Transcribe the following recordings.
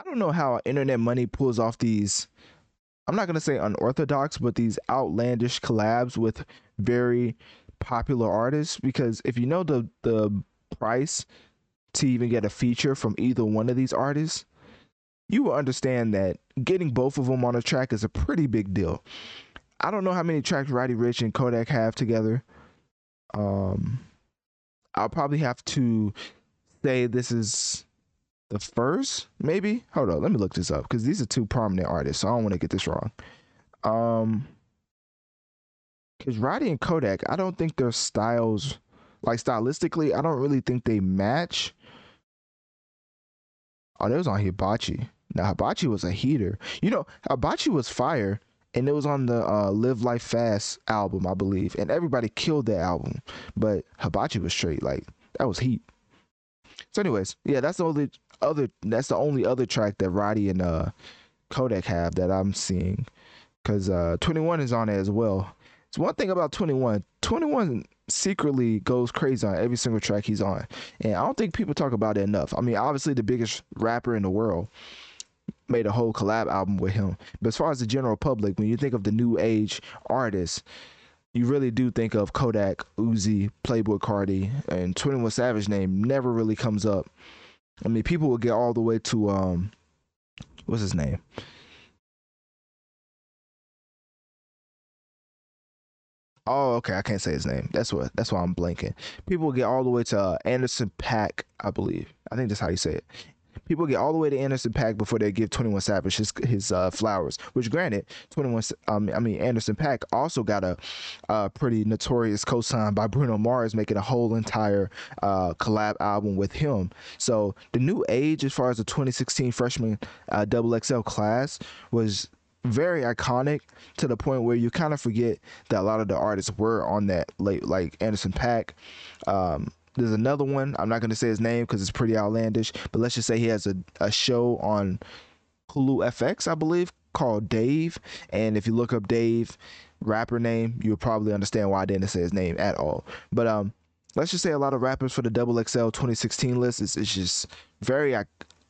I don't know how internet money pulls off these I'm not gonna say unorthodox, but these outlandish collabs with very popular artists. Because if you know the the price to even get a feature from either one of these artists, you will understand that getting both of them on a track is a pretty big deal. I don't know how many tracks Roddy Ricch and Kodak have together. Um, I'll probably have to say this is the first, maybe. Hold on, let me look this up because these are two prominent artists, so I don't want to get this wrong. Um, because Roddy and Kodak, I don't think their styles, like stylistically, I don't really think they match. Oh, they was on Hibachi. Now Hibachi was a heater. You know, Hibachi was fire, and it was on the uh, Live Life Fast album, I believe, and everybody killed that album. But Hibachi was straight, like that was heat. So, anyways, yeah, that's the only other. That's the only other track that Roddy and uh, Kodak have that I'm seeing, because uh, 21 is on it as well. It's one thing about 21. 21 secretly goes crazy on every single track he's on, and I don't think people talk about it enough. I mean, obviously the biggest rapper in the world made a whole collab album with him, but as far as the general public, when you think of the new age artists you really do think of Kodak, Uzi, Playboi Carti, and 21 Savage name never really comes up. I mean, people will get all the way to um, what's his name? Oh, okay. I can't say his name. That's what. That's why I'm blanking. People get all the way to uh, Anderson .Paak, I believe. I think that's how you say it people get all the way to Anderson .Paak before they give 21 Savage his his uh, flowers. Which, granted, 21, um, I mean Anderson .Paak also got a, a pretty notorious co-sign by Bruno Mars, making a whole entire uh, collab album with him. So the new age, as far as the 2016 freshman uh, Double XL class, was very iconic to the point where you kind of forget that a lot of the artists were on that late, like Anderson .Paak, Um, there's another one. I'm not going to say his name because it's pretty outlandish, but let's just say he has a, a show on Hulu FX, I believe, called Dave. And if you look up Dave, rapper name, you'll probably understand why I didn't say his name at all. But um, let's just say a lot of rappers for the Double XL 2016 list is, is just very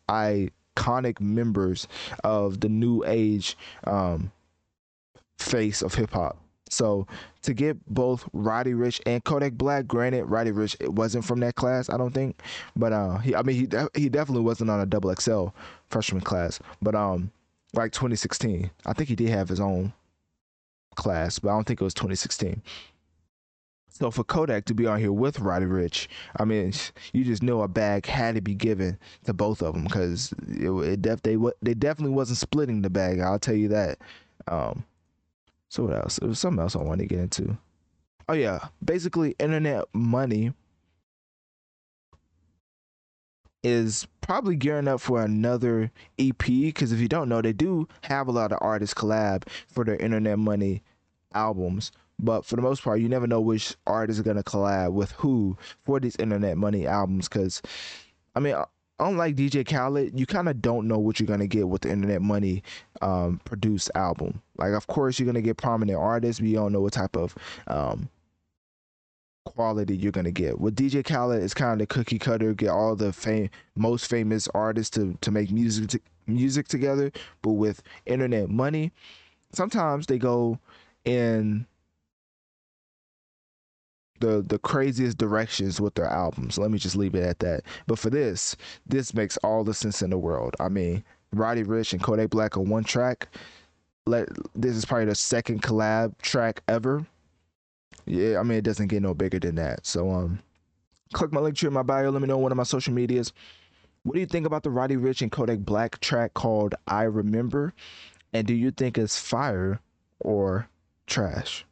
iconic members of the new age um, face of hip hop. So to get both Roddy Ricch and Kodak Black, granted, Roddy Ricch it wasn't from that class, I don't think, but uh, he, I mean, he he definitely wasn't on a double XL freshman class, but um, like 2016, I think he did have his own class, but I don't think it was 2016. So for Kodak to be on here with Roddy Ricch, I mean, you just know a bag had to be given to both of them because it, it def they they definitely wasn't splitting the bag. I'll tell you that. Um, so what else? There was something else I wanted to get into. Oh yeah, basically internet money is probably gearing up for another EP because if you don't know, they do have a lot of artists collab for their internet money albums. But for the most part, you never know which artists are gonna collab with who for these internet money albums. Because, I mean, unlike DJ Khaled, you kind of don't know what you're gonna get with the Internet Money um, produced album. Like, of course, you're gonna get prominent artists, but you don't know what type of um, quality you're gonna get. With DJ Khaled, it's kind of the cookie cutter, get all the fam- most famous artists to to make music to- music together. But with Internet Money, sometimes they go in the the craziest directions with their albums. Let me just leave it at that. But for this, this makes all the sense in the world. I mean, Roddy Ricch and Kodak Black on one track. Let this is probably the second collab track ever. Yeah, I mean it doesn't get no bigger than that. So um, click my link tree in my bio. Let me know one of my social medias. What do you think about the Roddy Ricch and Kodak Black track called "I Remember"? And do you think it's fire or trash?